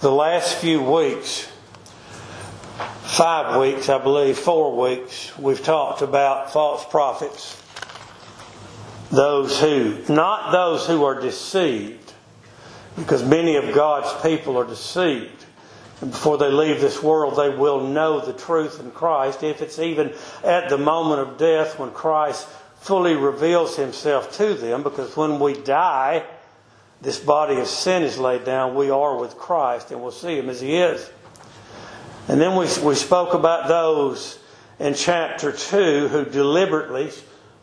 the last few weeks, five weeks, I believe, four weeks, we've talked about false prophets. Those who, not those who are deceived, because many of God's people are deceived. And before they leave this world, they will know the truth in Christ, if it's even at the moment of death when Christ fully reveals himself to them, because when we die, this body of sin is laid down, we are with Christ and we'll see him as he is. And then we, we spoke about those in chapter 2 who deliberately,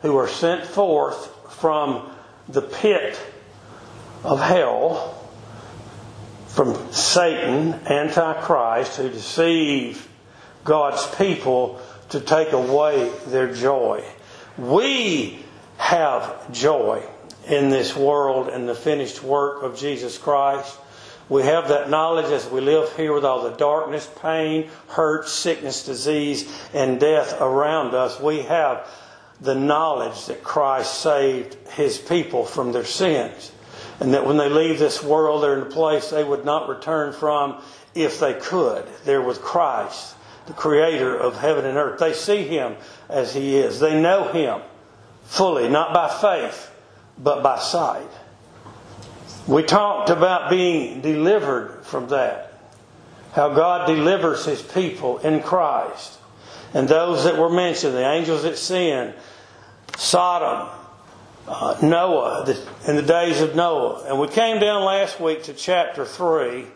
who are sent forth from the pit of hell, from Satan, Antichrist, who deceive God's people to take away their joy. We have joy in this world and the finished work of Jesus Christ. We have that knowledge as we live here with all the darkness, pain, hurt, sickness, disease, and death around us. We have the knowledge that Christ saved his people from their sins. And that when they leave this world, they're in a place they would not return from if they could. They're with Christ, the creator of heaven and earth. They see him as he is. They know him fully, not by faith, but by sight. We talked about being delivered from that. How God delivers his people in Christ. And those that were mentioned, the angels that sinned, Sodom, uh, Noah, the, in the days of Noah. And we came down last week to chapter 3,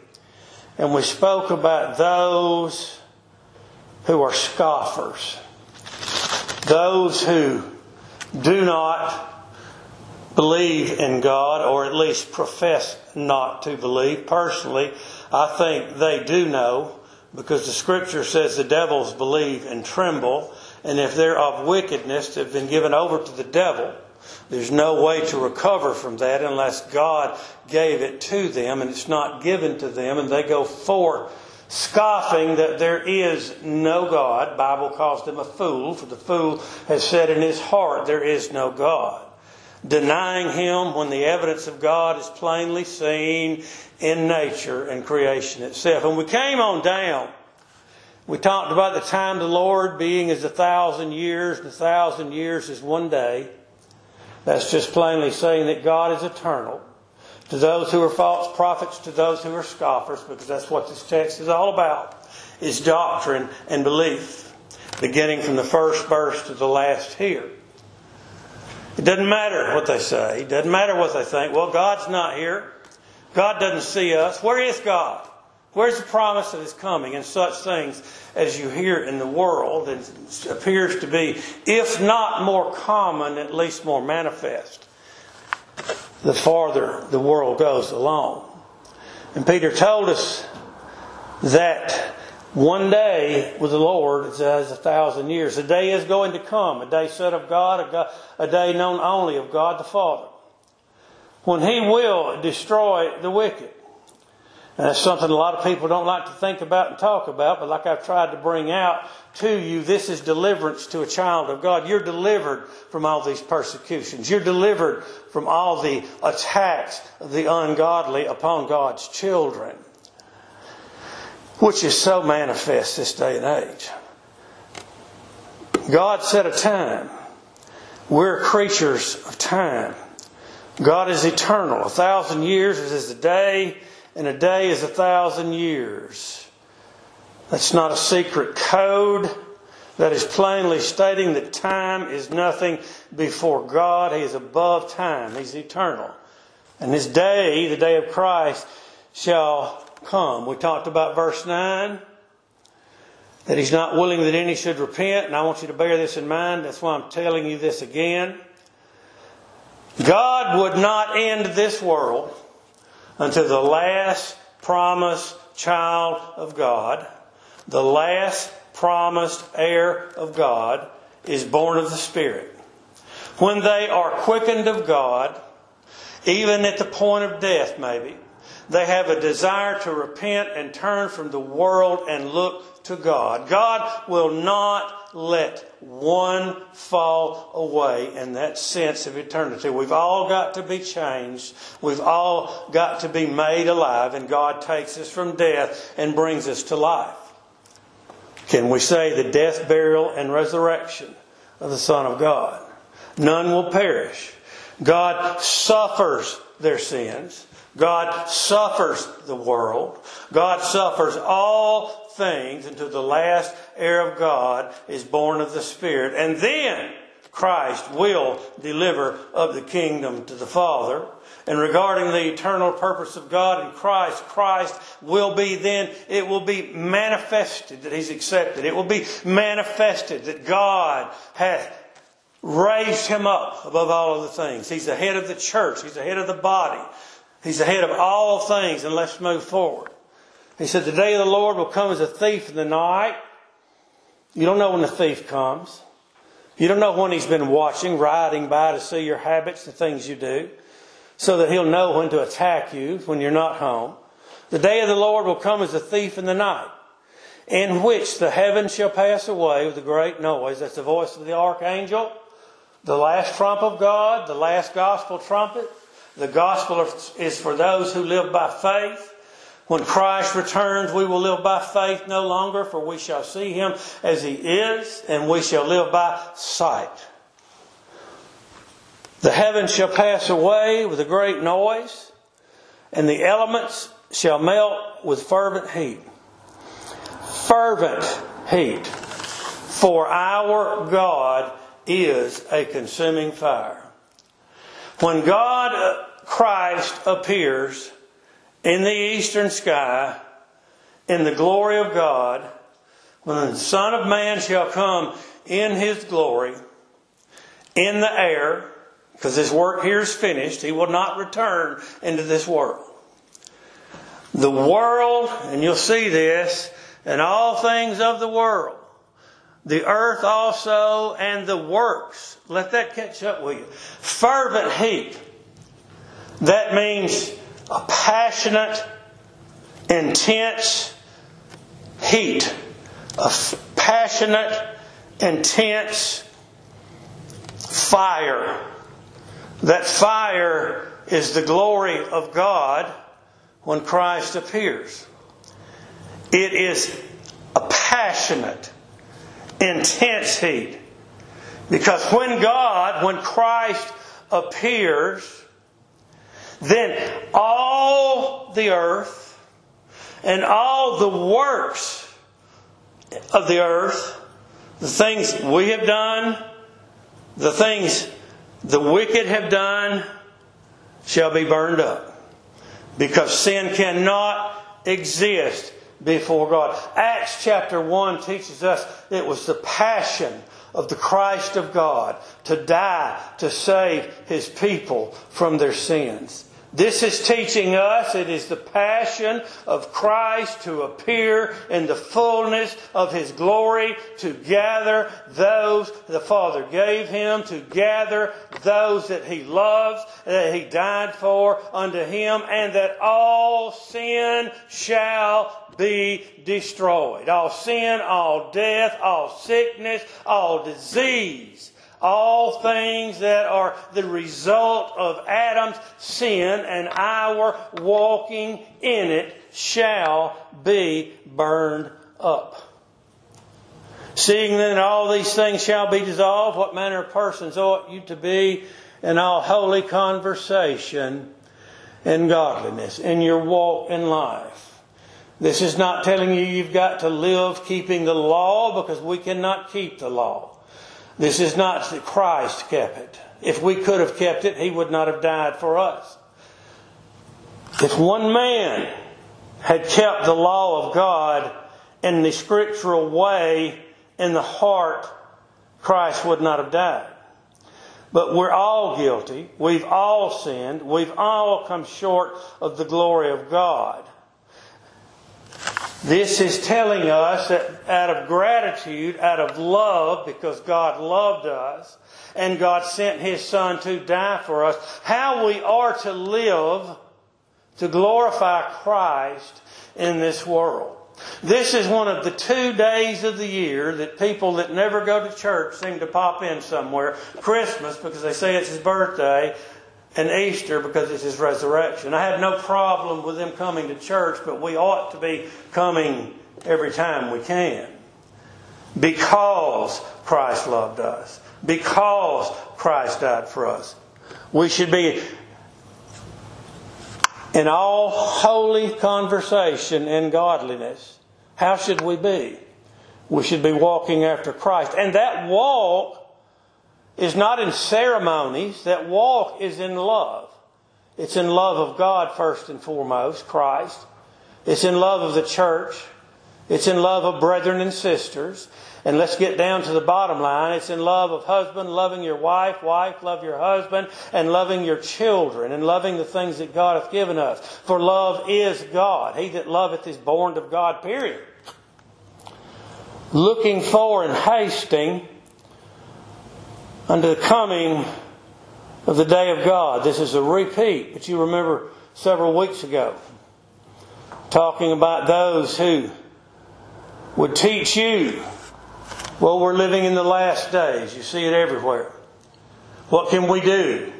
and we spoke about those who are scoffers, those who do not believe in God, or at least profess not to believe. Personally, I think they do know because the scripture says the devils believe and tremble, and if they're of wickedness, they've been given over to the devil. There's no way to recover from that unless God gave it to them, and it's not given to them, and they go forth scoffing that there is no God. Bible calls them a fool, for the fool has said in his heart there is no God denying Him when the evidence of God is plainly seen in nature and creation itself. And we came on down. We talked about the time of the Lord being as a thousand years, and a thousand years is one day. That's just plainly saying that God is eternal. To those who are false prophets, to those who are scoffers, because that's what this text is all about, is doctrine and belief, beginning from the first verse to the last here. It doesn't matter what they say. It doesn't matter what they think. Well, God's not here. God doesn't see us. Where is God? Where's the promise of His coming? And such things as you hear in the world, it appears to be, if not more common, at least more manifest, the farther the world goes along. And Peter told us that one day with the Lord is as a thousand years. A day is going to come, a day set of God, a, God, a day known only of God the Father, when He will destroy the wicked. And that's something a lot of people don't like to think about and talk about, but like I've tried to bring out to you, this is deliverance to a child of God. You're delivered from all these persecutions. You're delivered from all the attacks of the ungodly upon God's children which is so manifest this day and age. God set a time. We're creatures of time. God is eternal. A thousand years is a day, and a day is a thousand years. That's not a secret code. That is plainly stating that time is nothing before God. He is above time. He's eternal. And His day, the day of Christ, shall come. We talked about verse 9, that he's not willing that any should repent, and I want you to bear this in mind. That's why I'm telling you this again. God would not end this world until the last promised child of God, the last promised heir of God, is born of the Spirit. When they are quickened of God, even at the point of death, maybe, They have a desire to repent and turn from the world and look to God. God will not let one fall away in that sense of eternity. We've all got to be changed. We've all got to be made alive, and God takes us from death and brings us to life. Can we say the death, burial, and resurrection of the Son of God? None will perish. God suffers their sins. God suffers the world. God suffers all things until the last heir of God is born of the Spirit. And then Christ will deliver of the kingdom to the Father. And regarding the eternal purpose of God in Christ, Christ will be then, it will be manifested that He's accepted. It will be manifested that God hath raised Him up above all other things. He's the head of the church. He's the head of the body. He's the head of all things, and let's move forward. He said, The day of the Lord will come as a thief in the night. You don't know when the thief comes. You don't know when he's been watching, riding by to see your habits, the things you do, so that he'll know when to attack you when you're not home. The day of the Lord will come as a thief in the night, in which the heavens shall pass away with a great noise. That's the voice of the archangel, the last trump of God, the last gospel trumpet. The gospel is for those who live by faith. When Christ returns, we will live by faith no longer, for we shall see him as he is, and we shall live by sight. The heavens shall pass away with a great noise, and the elements shall melt with fervent heat. Fervent heat. For our God is a consuming fire. When God, uh, Christ, appears in the eastern sky in the glory of God, when the Son of Man shall come in his glory in the air, because his work here is finished, he will not return into this world. The world, and you'll see this, and all things of the world, the earth also and the works. Let that catch up with you. Fervent heat. That means a passionate, intense heat. A passionate, intense fire. That fire is the glory of God when Christ appears. It is a passionate, intense heat. Because when God, when Christ appears, then all the earth and all the works of the earth, the things we have done, the things the wicked have done, shall be burned up. Because sin cannot exist before God. Acts chapter 1 teaches us it was the passion of the Christ of God to die to save his people from their sins. This is teaching us it is the passion of Christ to appear in the fullness of His glory, to gather those the Father gave Him, to gather those that He loves, that He died for unto Him, and that all sin shall be destroyed. All sin, all death, all sickness, all disease all things that are the result of Adam's sin and our walking in it shall be burned up. Seeing then all these things shall be dissolved, what manner of persons ought you to be in all holy conversation and godliness in your walk in life? This is not telling you you've got to live keeping the law because we cannot keep the law. This is not that Christ kept it. If we could have kept it, He would not have died for us. If one man had kept the law of God in the scriptural way in the heart, Christ would not have died. But we're all guilty. We've all sinned. We've all come short of the glory of God. This is telling us that out of gratitude, out of love, because God loved us, and God sent His Son to die for us, how we are to live to glorify Christ in this world. This is one of the two days of the year that people that never go to church seem to pop in somewhere. Christmas, because they say it's his birthday, and Easter, because it's his resurrection. I have no problem with them coming to church, but we ought to be coming every time we can. Because Christ loved us. Because Christ died for us. We should be in all holy conversation and godliness, how should we be? We should be walking after Christ. And that walk is not in ceremonies, that walk is in love. It's in love of God first and foremost, Christ. It's in love of the church. It's in love of brethren and sisters. And let's get down to the bottom line. It's in love of husband, loving your wife, wife, love your husband, and loving your children, and loving the things that God hath given us. For love is God. He that loveth is born of God, period. Looking for and hasting unto the coming of the day of God. This is a repeat, but you remember several weeks ago talking about those who would teach you well, we're living in the last days. You see it everywhere. What can we do?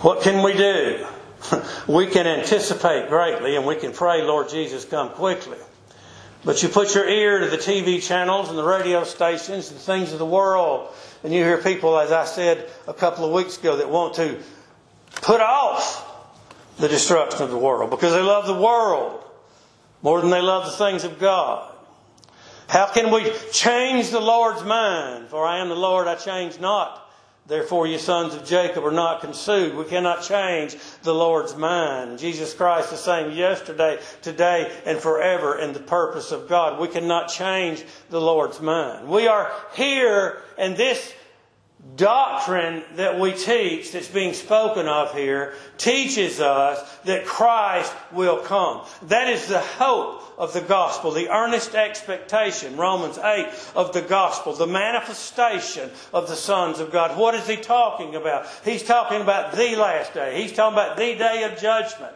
What can we do? we can anticipate greatly and we can pray, Lord Jesus, come quickly. But you put your ear to the TV channels and the radio stations and things of the world, and you hear people, as I said a couple of weeks ago, that want to put off the destruction of the world because they love the world more than they love the things of God. How can we change the Lord's mind? For I am the Lord, I change not. Therefore, you sons of Jacob are not consumed. We cannot change the Lord's mind. Jesus Christ the same yesterday, today, and forever in the purpose of God. We cannot change the Lord's mind. We are here, and this doctrine that we teach, that's being spoken of here, teaches us that Christ will come. That is the hope of the gospel, the earnest expectation, Romans 8, of the gospel, the manifestation of the sons of God. What is he talking about? He's talking about the last day. He's talking about the day of judgment.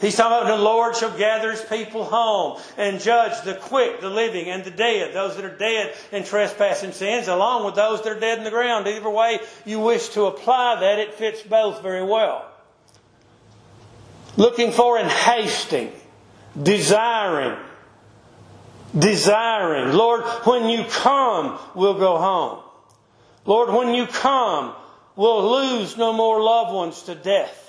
He's talking about the Lord shall gather his people home and judge the quick, the living, and the dead, those that are dead in trespass and sins, along with those that are dead in the ground. Either way you wish to apply that, it fits both very well. Looking for and hasting, desiring, desiring. Lord, when you come, we'll go home. Lord, when you come, we'll lose no more loved ones to death.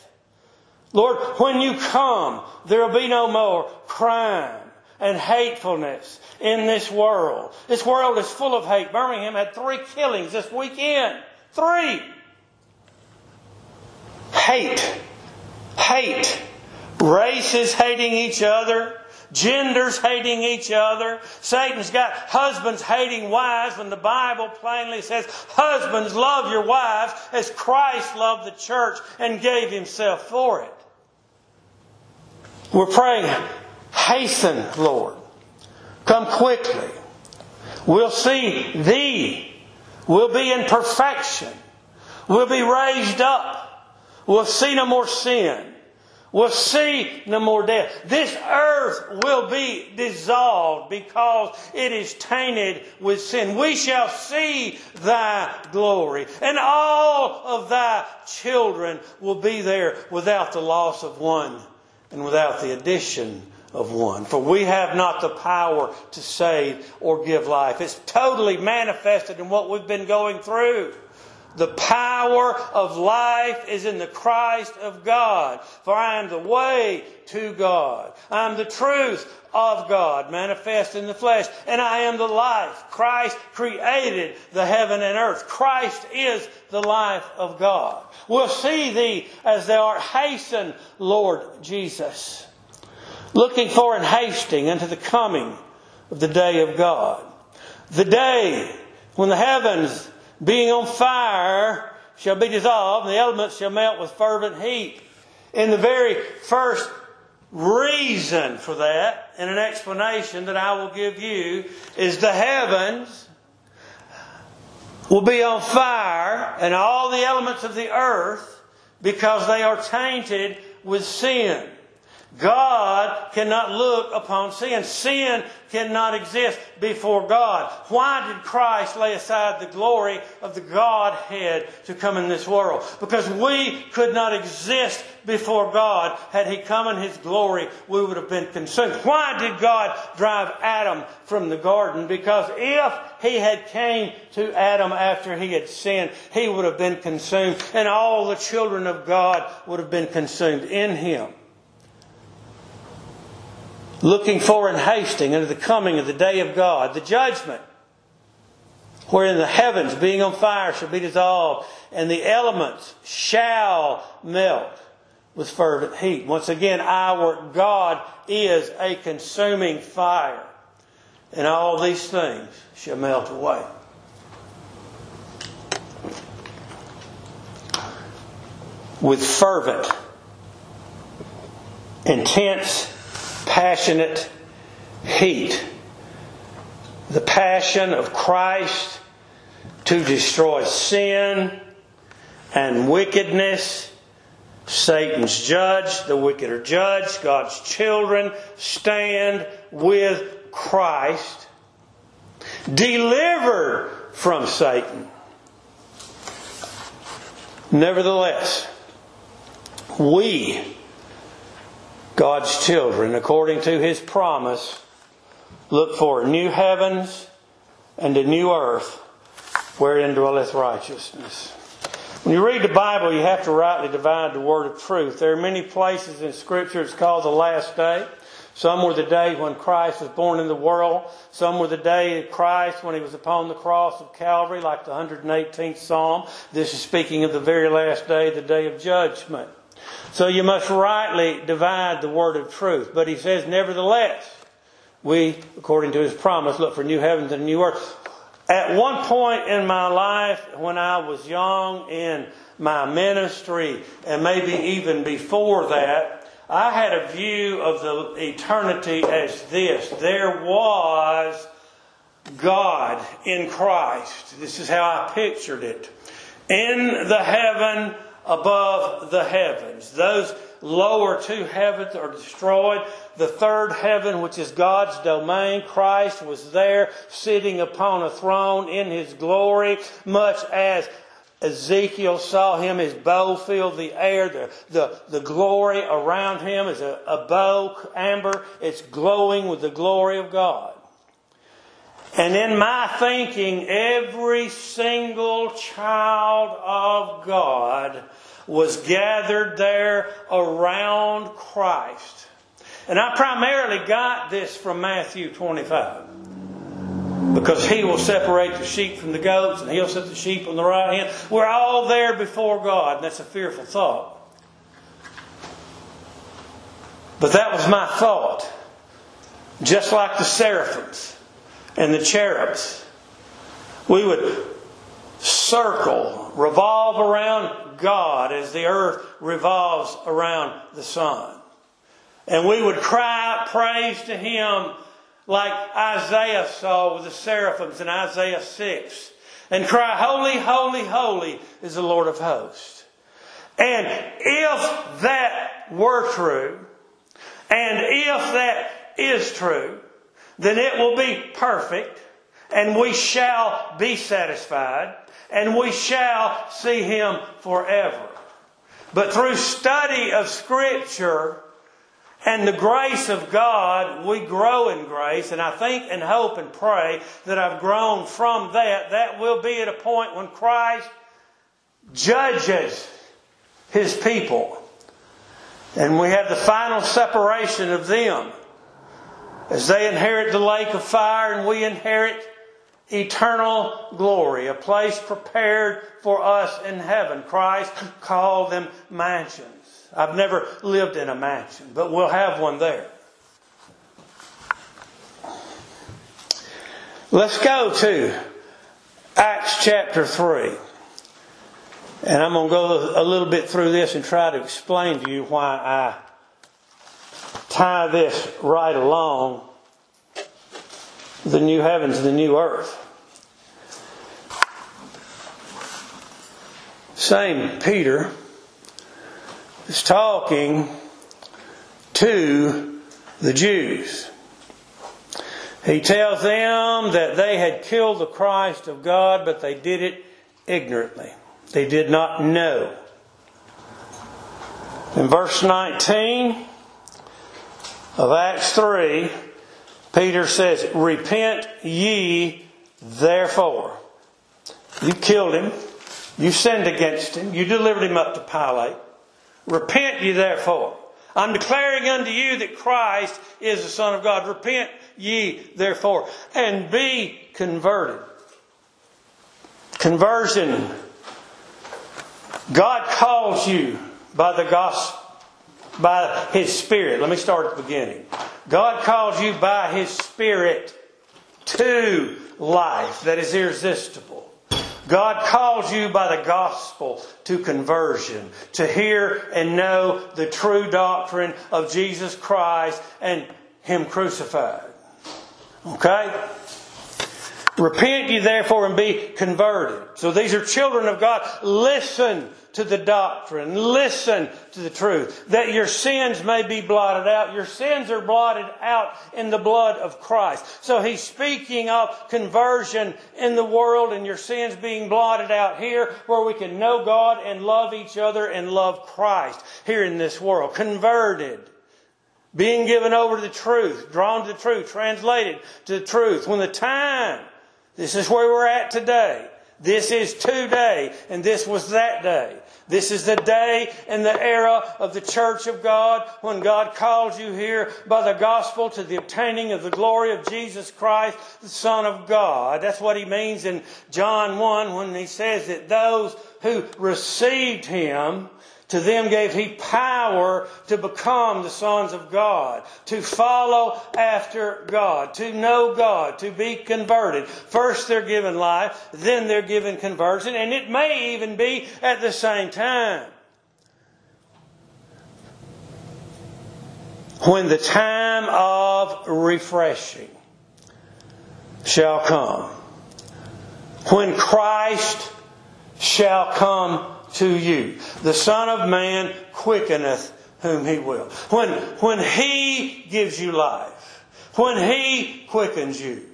Lord, when you come, there will be no more crime and hatefulness in this world. This world is full of hate. Birmingham had three killings this weekend. Three. Hate. Hate. Races hating each other. Genders hating each other. Satan's got husbands hating wives when the Bible plainly says, Husbands, love your wives as Christ loved the church and gave himself for it. We're praying, hasten, Lord. Come quickly. We'll see Thee. We'll be in perfection. We'll be raised up. We'll see no more sin. We'll see no more death. This earth will be dissolved because it is tainted with sin. We shall see thy glory, and all of thy children will be there without the loss of one and without the addition of one. For we have not the power to save or give life. It's totally manifested in what we've been going through. The power of life is in the Christ of God. For I am the way to God. I am the truth of God manifest in the flesh. And I am the life. Christ created the heaven and earth. Christ is the life of God. We'll see thee as thou art hasten, Lord Jesus. Looking for and hasting unto the coming of the day of God. The day when the heavens being on fire shall be dissolved, and the elements shall melt with fervent heat. In the very first reason for that, and an explanation that I will give you, is the heavens will be on fire, and all the elements of the earth, because they are tainted with sin. God cannot look upon sin. Sin cannot exist before God. Why did Christ lay aside the glory of the Godhead to come in this world? Because we could not exist before God. Had He come in His glory, we would have been consumed. Why did God drive Adam from the garden? Because if He had came to Adam after he had sinned, he would have been consumed, and all the children of God would have been consumed in Him looking for and hasting unto the coming of the day of God, the judgment, wherein the heavens, being on fire, shall be dissolved, and the elements shall melt with fervent heat. Once again, our God is a consuming fire, and all these things shall melt away. With fervent, intense passionate heat. The passion of Christ to destroy sin and wickedness. Satan's judge, the wicked are judged. God's children stand with Christ, delivered from Satan. Nevertheless, we God's children, according to his promise, look for new heavens and a new earth wherein dwelleth righteousness. When you read the Bible, you have to rightly divide the word of truth. There are many places in Scripture it's called the last day. Some were the day when Christ was born in the world. Some were the day of Christ when he was upon the cross of Calvary, like the 118th Psalm. This is speaking of the very last day, the day of judgment. So you must rightly divide the word of truth. But he says, nevertheless, we, according to his promise, look for new heavens and new earth. At one point in my life, when I was young in my ministry, and maybe even before that, I had a view of the eternity as this. There was God in Christ. This is how I pictured it. In the heaven above the heavens. Those lower two heavens are destroyed. The third heaven, which is God's domain, Christ was there sitting upon a throne in his glory, much as Ezekiel saw him, his bow filled the air. The, the, the glory around him is a, a bow, amber. It's glowing with the glory of God. And in my thinking, every single child of God was gathered there around Christ. And I primarily got this from Matthew 25. Because he will separate the sheep from the goats and he'll set the sheep on the right hand. We're all there before God, and that's a fearful thought. But that was my thought. Just like the seraphims and the cherubs. We would circle, revolve around God as the earth revolves around the sun. And we would cry out praise to Him like Isaiah saw with the seraphims in Isaiah 6 and cry, Holy, holy, holy is the Lord of hosts. And if that were true, and if that is true, then it will be perfect, and we shall be satisfied, and we shall see Him forever. But through study of Scripture and the grace of God, we grow in grace, and I think and hope and pray that I've grown from that. That will be at a point when Christ judges His people. And we have the final separation of them as they inherit the lake of fire and we inherit eternal glory, a place prepared for us in heaven. Christ called them mansions. I've never lived in a mansion, but we'll have one there. Let's go to Acts chapter 3. And I'm going to go a little bit through this and try to explain to you why I tie this right along the new heavens the new earth. Same Peter is talking to the Jews. He tells them that they had killed the Christ of God, but they did it ignorantly. They did not know. In verse 19 of Acts 3, Peter says, Repent ye therefore. You killed him. You sinned against him. You delivered him up to Pilate. Repent ye therefore. I'm declaring unto you that Christ is the Son of God. Repent ye therefore and be converted. Conversion. God calls you by the gospel, by His Spirit. Let me start at the beginning. God calls you by His Spirit to life that is irresistible. God calls you by the gospel to conversion, to hear and know the true doctrine of Jesus Christ and Him crucified. Okay? Repent ye therefore and be converted. So these are children of God. Listen to the doctrine. Listen to the truth. That your sins may be blotted out. Your sins are blotted out in the blood of Christ. So he's speaking of conversion in the world and your sins being blotted out here where we can know God and love each other and love Christ here in this world. Converted being given over to the truth, drawn to the truth, translated to the truth. When the time this is where we're at today. This is today, and this was that day. This is the day and the era of the church of God when God calls you here by the gospel to the obtaining of the glory of Jesus Christ, the Son of God. That's what he means in John 1 when he says that those who received him, to them gave he power to become the sons of God, to follow after God, to know God, to be converted. First they're given life, then they're given conversion, and it may even be at the same time. When the time of refreshing shall come, when Christ shall come to you. The Son of Man quickeneth whom he will. When, when he gives you life, when he quickens you,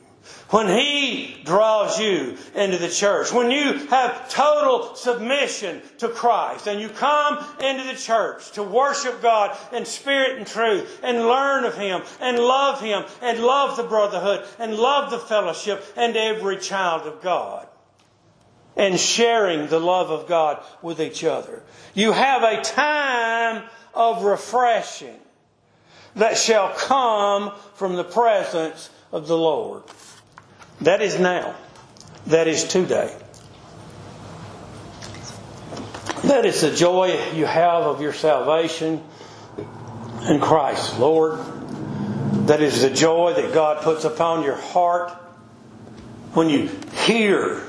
when He draws you into the church, when you have total submission to Christ and you come into the church to worship God in spirit and truth and learn of Him and love Him and love the brotherhood and love the fellowship and every child of God and sharing the love of God with each other. You have a time of refreshing that shall come from the presence of the Lord. That is now. That is today. That is the joy you have of your salvation in Christ, Lord. That is the joy that God puts upon your heart when you hear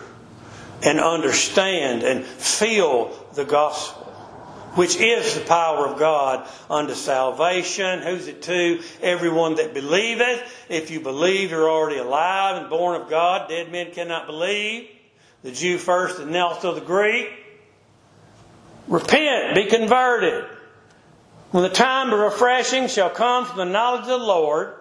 and understand and feel the gospel, which is the power of God unto salvation. Who's it to? Everyone that believeth. If you believe, you're already alive and born of God. Dead men cannot believe. The Jew first and also the Greek. Repent, be converted. When the time of refreshing shall come from the knowledge of the Lord,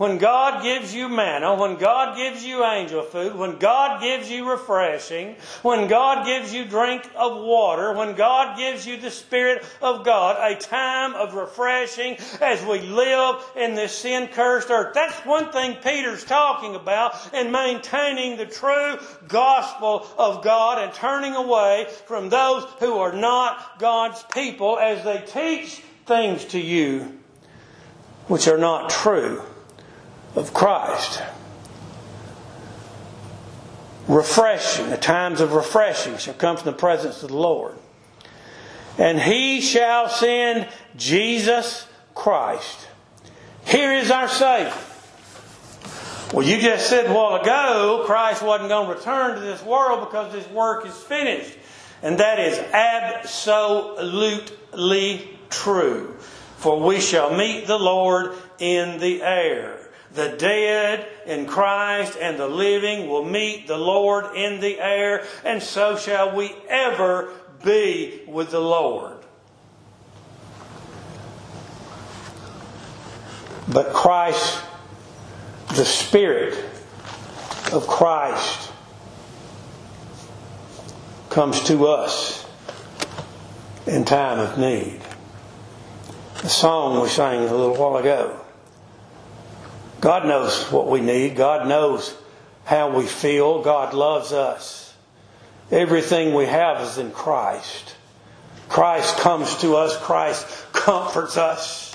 when God gives you manna, when God gives you angel food, when God gives you refreshing, when God gives you drink of water, when God gives you the Spirit of God, a time of refreshing as we live in this sin cursed earth. That's one thing Peter's talking about in maintaining the true gospel of God and turning away from those who are not God's people as they teach things to you which are not true of Christ. Refreshing, the times of refreshing shall come from the presence of the Lord. And he shall send Jesus Christ. Here is our Savior. Well, you just said a while ago Christ wasn't going to return to this world because his work is finished. And that is absolutely true. For we shall meet the Lord in the air. The dead in Christ and the living will meet the Lord in the air, and so shall we ever be with the Lord. But Christ, the Spirit of Christ, comes to us in time of need. The song we sang a little while ago. God knows what we need. God knows how we feel. God loves us. Everything we have is in Christ. Christ comes to us. Christ comforts us.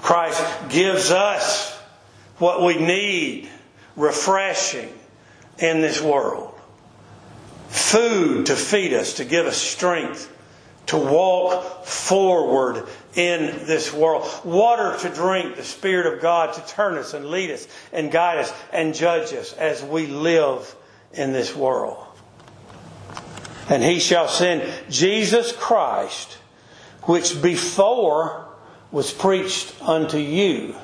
Christ gives us what we need, refreshing in this world. Food to feed us, to give us strength, to walk forward in this world. Water to drink, the Spirit of God to turn us and lead us and guide us and judge us as we live in this world. And he shall send Jesus Christ, which before was preached unto you.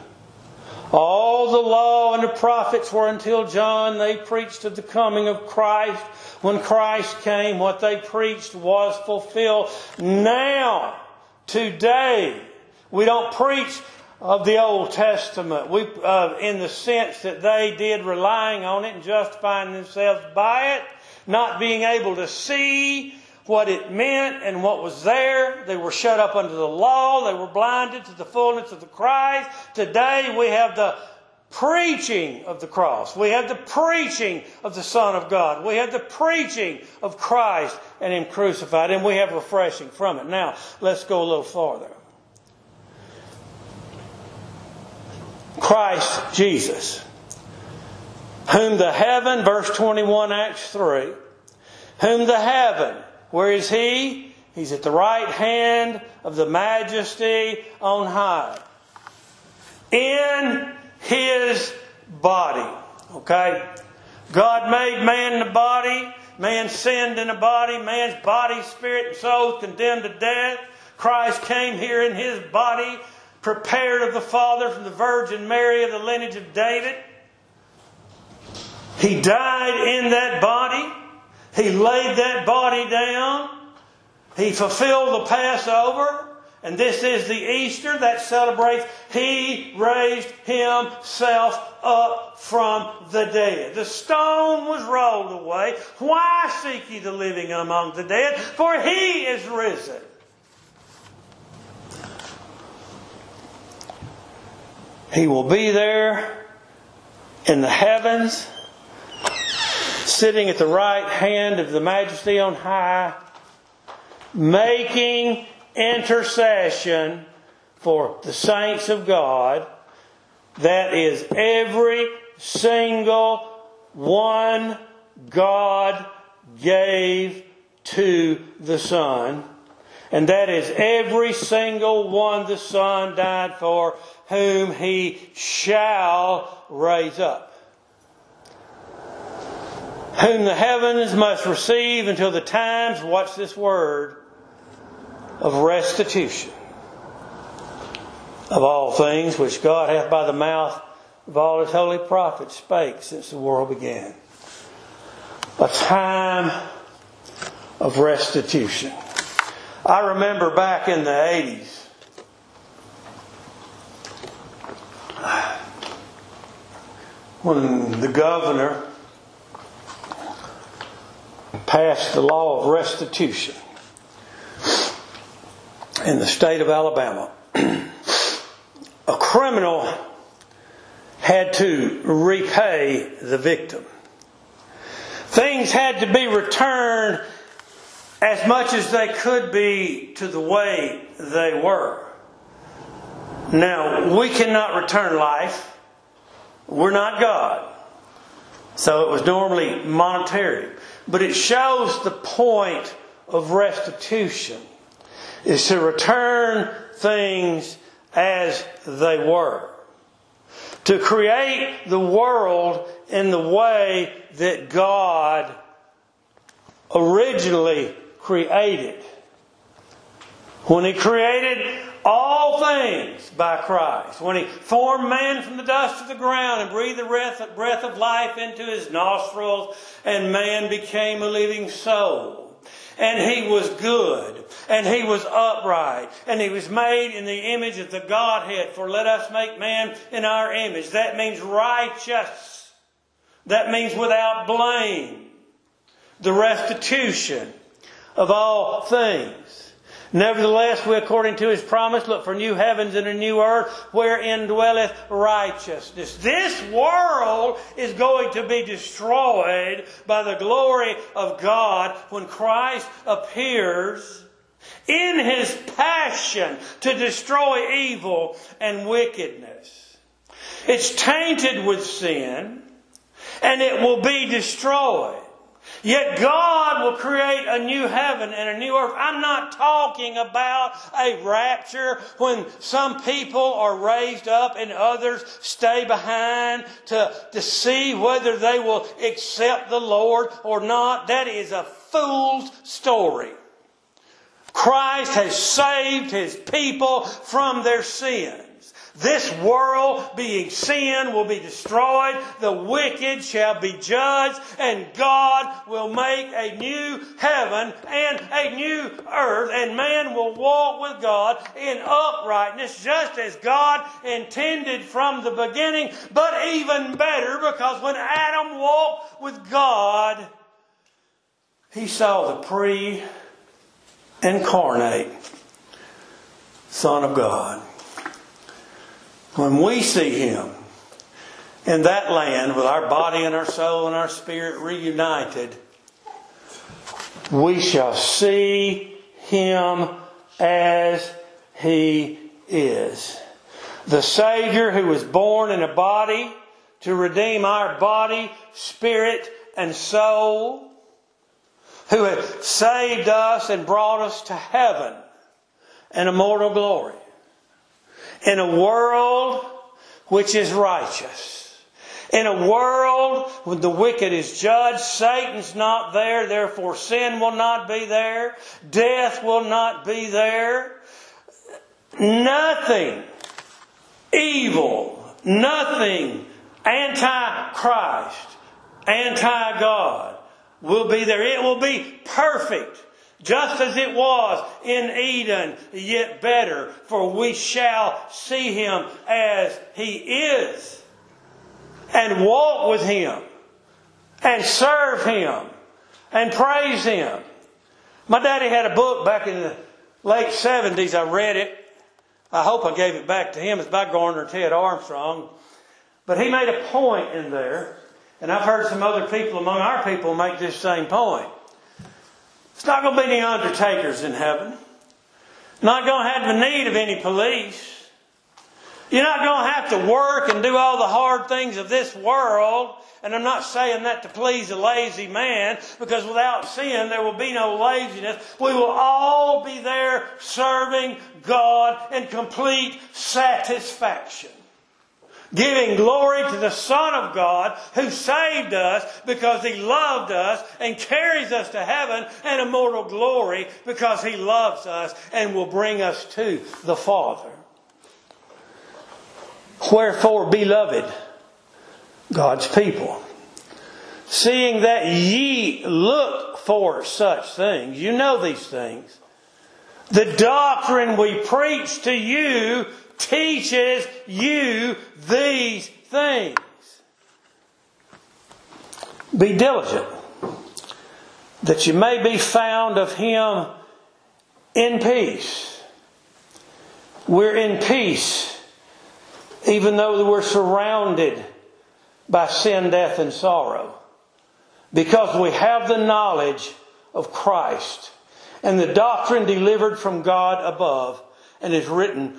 All the law and the prophets were until John, they preached of the coming of Christ. When Christ came, what they preached was fulfilled. Now, today, we don't preach of the Old Testament we, uh, in the sense that they did relying on it and justifying themselves by it not being able to see what it meant and what was there. They were shut up under the law. They were blinded to the fullness of the Christ. Today we have the preaching of the cross. We have the preaching of the Son of God. We have the preaching of Christ and Him crucified, and we have refreshing from it. Now, let's go a little farther. Christ Jesus whom the heaven, verse 21, Acts 3, whom the heaven, where is he? He's at the right hand of the majesty on high. In his body. Okay? God made man in the body. Man sinned in the body. Man's body, spirit, and soul condemned to death. Christ came here in his body, prepared of the Father from the Virgin Mary of the lineage of David. He died in that body. He laid that body down. He fulfilled the Passover. And this is the Easter that celebrates He raised Himself up from the dead. The stone was rolled away. Why seek ye the living among the dead? For He is risen. He will be there in the heavens sitting at the right hand of the majesty on high, making intercession for the saints of God. That is every single one God gave to the Son. And that is every single one the Son died for, whom He shall raise up whom the heavens must receive until the times, watch this word, of restitution of all things which God hath by the mouth of all his holy prophets spake since the world began. A time of restitution. I remember back in the 80s, when the governor passed the law of restitution in the state of Alabama. a criminal had to repay the victim. Things had to be returned as much as they could be to the way they were. Now, we cannot return life. We're not God. So it was normally monetary. But it shows the point of restitution is to return things as they were. To create the world in the way that God originally created. When He created all things by Christ. When he formed man from the dust of the ground and breathed the breath of life into his nostrils, and man became a living soul. and he was good, and he was upright, and he was made in the image of the Godhead. For let us make man in our image. That means righteous. That means without blame. The restitution of all things. Nevertheless, we, according to his promise, look for new heavens and a new earth wherein dwelleth righteousness. This world is going to be destroyed by the glory of God when Christ appears in his passion to destroy evil and wickedness. It's tainted with sin and it will be destroyed. Yet God will create a new heaven and a new earth. I'm not talking about a rapture when some people are raised up and others stay behind to, to see whether they will accept the Lord or not. That is a fool's story. Christ has saved his people from their sin. This world, being sin, will be destroyed. The wicked shall be judged, and God will make a new heaven and a new earth, and man will walk with God in uprightness, just as God intended from the beginning, but even better, because when Adam walked with God, he saw the pre incarnate Son of God when we see Him in that land with our body and our soul and our spirit reunited, we shall see Him as He is. The Savior who was born in a body to redeem our body, spirit, and soul, who has saved us and brought us to heaven and immortal glory in a world which is righteous. In a world when the wicked is judged, Satan's not there, therefore sin will not be there, death will not be there. Nothing evil, nothing anti-Christ, anti-God will be there. It will be perfect just as it was in Eden, yet better, for we shall see him as he is, and walk with him, and serve him, and praise him. My daddy had a book back in the late 70s. I read it. I hope I gave it back to him. It's by Garner Ted Armstrong. But he made a point in there, and I've heard some other people among our people make this same point. It's not going to be any undertakers in heaven. Not going to have the need of any police. You're not going to have to work and do all the hard things of this world. And I'm not saying that to please a lazy man, because without sin there will be no laziness. We will all be there serving God in complete satisfaction giving glory to the Son of God who saved us because He loved us and carries us to heaven and immortal glory because He loves us and will bring us to the Father. Wherefore, beloved, God's people, seeing that ye look for such things, you know these things, the doctrine we preach to you teaches you these things. Be diligent that you may be found of him in peace. We're in peace even though we're surrounded by sin, death, and sorrow. Because we have the knowledge of Christ and the doctrine delivered from God above and is written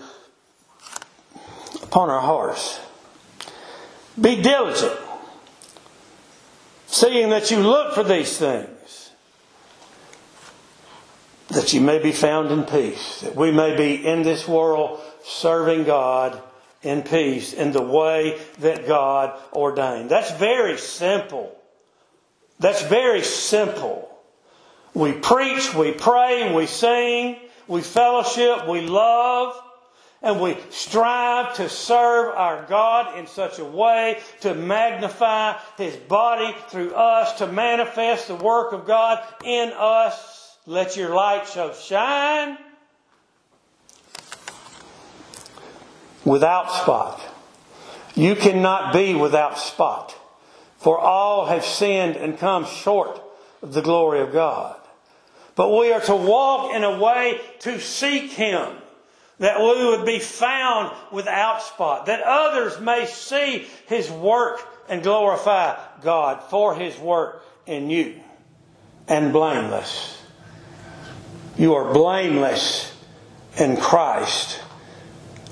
upon our hearts. Be diligent, seeing that you look for these things, that you may be found in peace, that we may be in this world serving God in peace in the way that God ordained. That's very simple. That's very simple. We preach, we pray, we sing, we fellowship, we love and we strive to serve our God in such a way to magnify His body through us, to manifest the work of God in us. let your light so shine without spot. You cannot be without spot. For all have sinned and come short of the glory of God. But we are to walk in a way to seek Him, that we would be found without spot, that others may see His work and glorify God for His work in you, and blameless. You are blameless in Christ.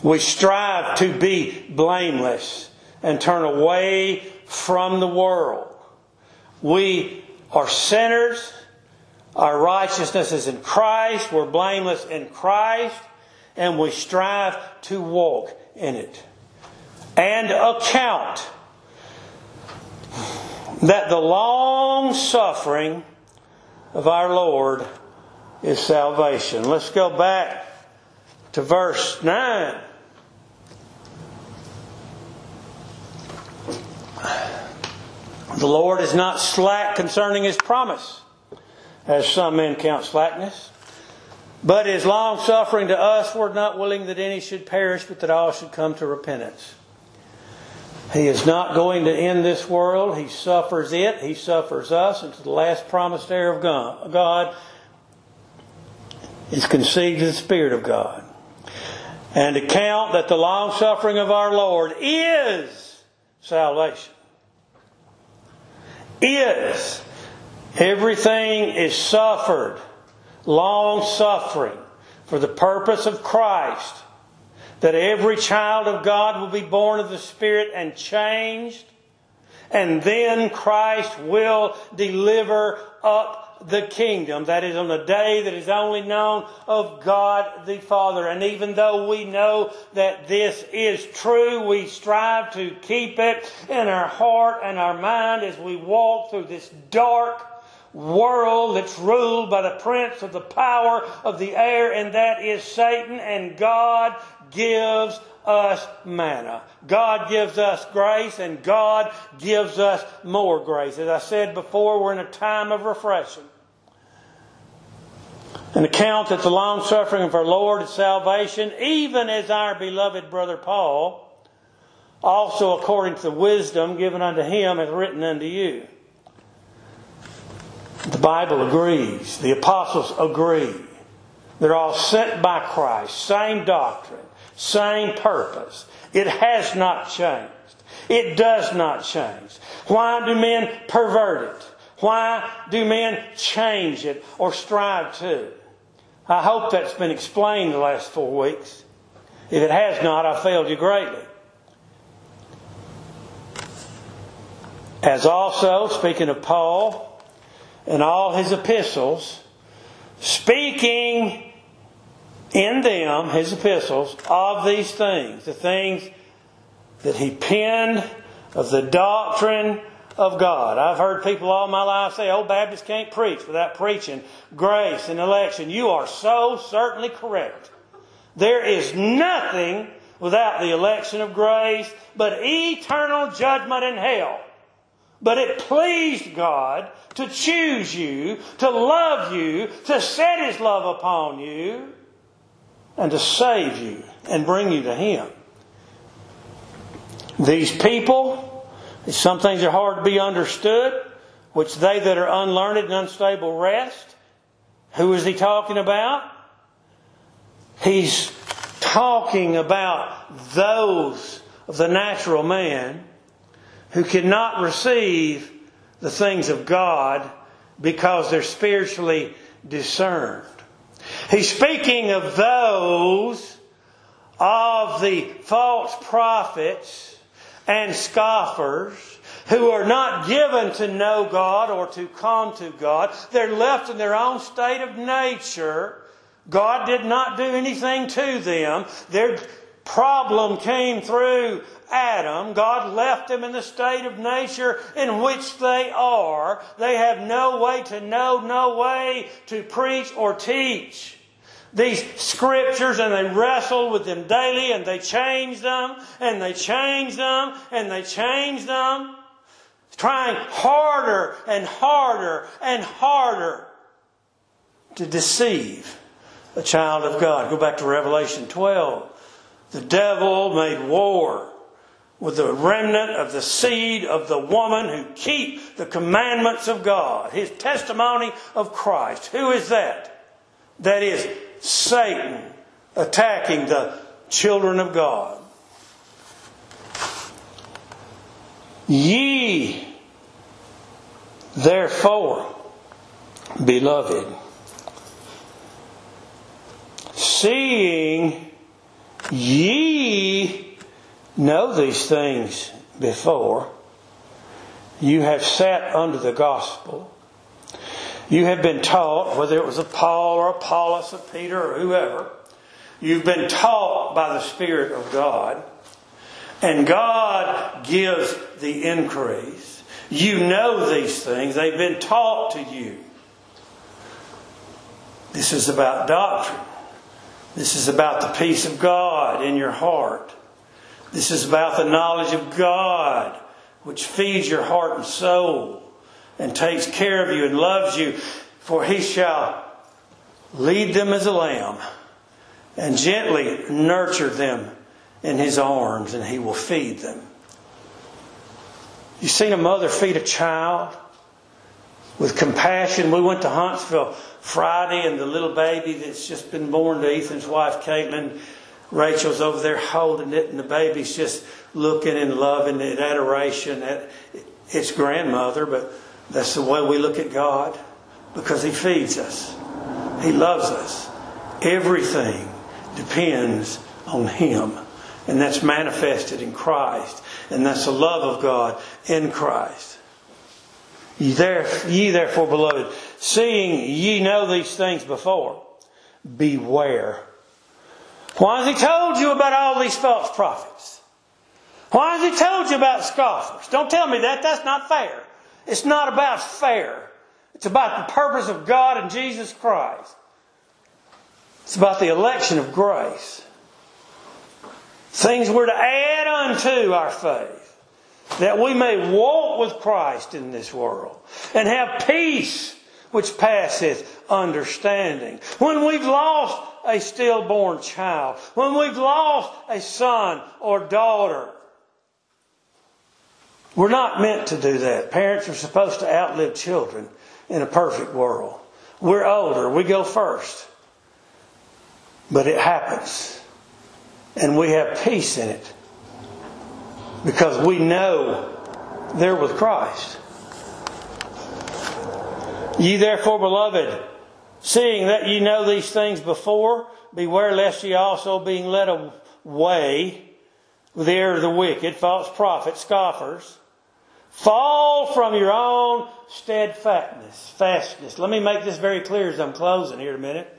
We strive to be blameless and turn away from the world. We are sinners. Our righteousness is in Christ. We're blameless in Christ. And we strive to walk in it. And account that the long suffering of our Lord is salvation. Let's go back to verse 9. The Lord is not slack concerning his promise, as some men count slackness, but is long suffering to us, we're not willing that any should perish, but that all should come to repentance. He is not going to end this world. He suffers it. He suffers us until the last promised heir of God is conceived in the Spirit of God. And to count that the long suffering of our Lord is salvation is. Everything is suffered, long suffering, for the purpose of Christ, that every child of God will be born of the Spirit and changed, and then Christ will deliver up the kingdom. That is on the day that is only known of God the Father. And even though we know that this is true, we strive to keep it in our heart and our mind as we walk through this dark world that's ruled by the prince of the power of the air, and that is Satan. And God gives us manna. God gives us grace, and God gives us more grace. As I said before, we're in a time of refreshing. An account that the long suffering of our Lord is salvation, even as our beloved brother Paul, also according to the wisdom given unto him, has written unto you. The Bible agrees. The apostles agree. They're all sent by Christ. Same doctrine. Same purpose. It has not changed. It does not change. Why do men pervert it? Why do men change it or strive to? I hope that's been explained the last four weeks. If it has not, I failed you greatly. As also, speaking of Paul and all his epistles, speaking in them, his epistles, of these things, the things that he penned of the doctrine of God. I've heard people all my life say, oh, Baptists can't preach without preaching grace and election. You are so certainly correct. There is nothing without the election of grace but eternal judgment in hell. But it pleased God to choose you, to love you, to set His love upon you and to save you and bring you to Him. These people, some things are hard to be understood, which they that are unlearned and unstable wrest. Who is he talking about? He's talking about those of the natural man who cannot receive the things of God because they're spiritually discerned. He's speaking of those of the false prophets and scoffers who are not given to know God or to come to God. They're left in their own state of nature. God did not do anything to them. Their problem came through Adam. God left them in the state of nature in which they are. They have no way to know, no way to preach or teach these scriptures and they wrestle with them daily and they change them and they change them and they change them. Trying harder and harder and harder to deceive a child of God. Go back to Revelation 12. The devil made war with the remnant of the seed of the woman who keep the commandments of God, his testimony of Christ. Who is that? That is Satan attacking the children of God. Ye, therefore, beloved, seeing ye know these things before, you have sat under the gospel. You have been taught, whether it was of Paul or Apollos or Peter or whoever, you've been taught by the Spirit of God, and God gives the increase. You know these things, they've been taught to you. This is about doctrine. This is about the peace of God in your heart. This is about the knowledge of God, which feeds your heart and soul and takes care of you and loves you. For he shall lead them as a lamb and gently nurture them in his arms, and he will feed them. You seen a mother feed a child with compassion? We went to Huntsville Friday, and the little baby that's just been born to Ethan's wife, Caitlin, Rachel's over there holding it, and the baby's just looking and loving it, adoration at its grandmother. But that's the way we look at God because He feeds us, He loves us. Everything depends on Him. And that's manifested in Christ. And that's the love of God in Christ. Ye, there, ye therefore, beloved, seeing ye know these things before, beware. Why has he told you about all these false prophets? Why has he told you about scoffers? Don't tell me that. That's not fair. It's not about fair. It's about the purpose of God and Jesus Christ. It's about the election of grace. Things we're to add unto our faith, that we may walk with Christ in this world and have peace which passeth understanding. When we've lost a stillborn child, when we've lost a son or daughter, we're not meant to do that. Parents are supposed to outlive children in a perfect world. We're older, we go first. But it happens. And we have peace in it. Because we know they're with Christ. Ye therefore, beloved, seeing that ye know these things before, beware lest ye also being led away with the error of the wicked, false prophets, scoffers, fall from your own steadfastness. Fastness. Let me make this very clear as I'm closing here a minute.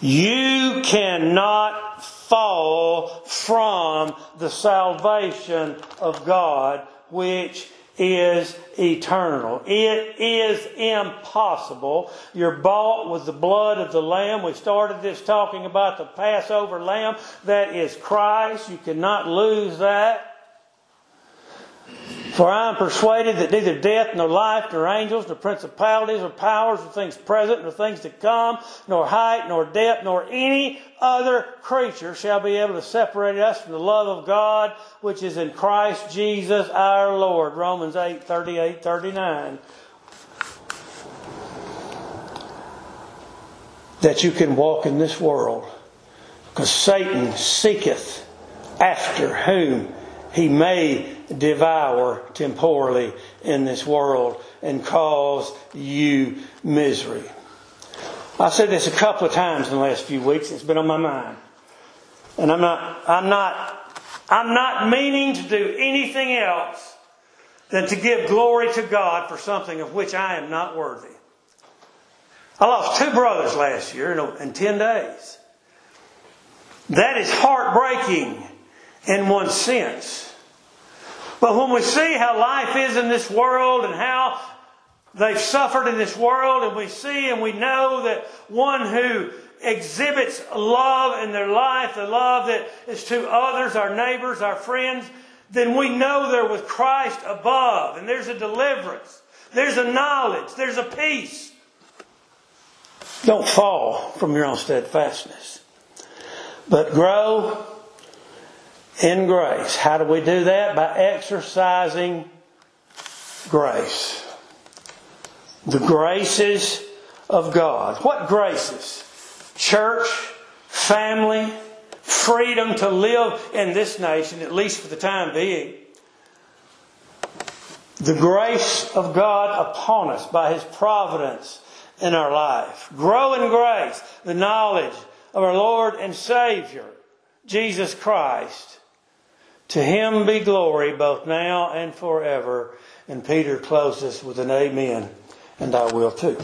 You cannot fall from the salvation of God, which is eternal. It is impossible. You're bought with the blood of the Lamb. We started this talking about the Passover Lamb. That is Christ. You cannot lose that. For I am persuaded that neither death, nor life, nor angels, nor principalities, nor powers, nor things present, nor things to come, nor height, nor depth, nor any other creature shall be able to separate us from the love of God which is in Christ Jesus our Lord. Romans 8, 38, 39. That you can walk in this world. Because Satan seeketh after whom he may devour temporally in this world and cause you misery. I've said this a couple of times in the last few weeks. It's been on my mind. And I'm not, I'm not, I'm not meaning to do anything else than to give glory to God for something of which I am not worthy. I lost two brothers last year in 10 days. That is heartbreaking in one sense. But when we see how life is in this world and how they've suffered in this world, and we see and we know that one who exhibits love in their life, the love that is to others, our neighbors, our friends, then we know they're with Christ above, and there's a deliverance, there's a knowledge, there's a peace. Don't fall from your own steadfastness, but grow in grace. How do we do that? By exercising grace. The graces of God. What graces? Church, family, freedom to live in this nation, at least for the time being. The grace of God upon us by His providence in our life. Grow in grace, the knowledge of our Lord and Savior, Jesus Christ. To Him be glory both now and forever. And Peter closes with an amen, and I will too.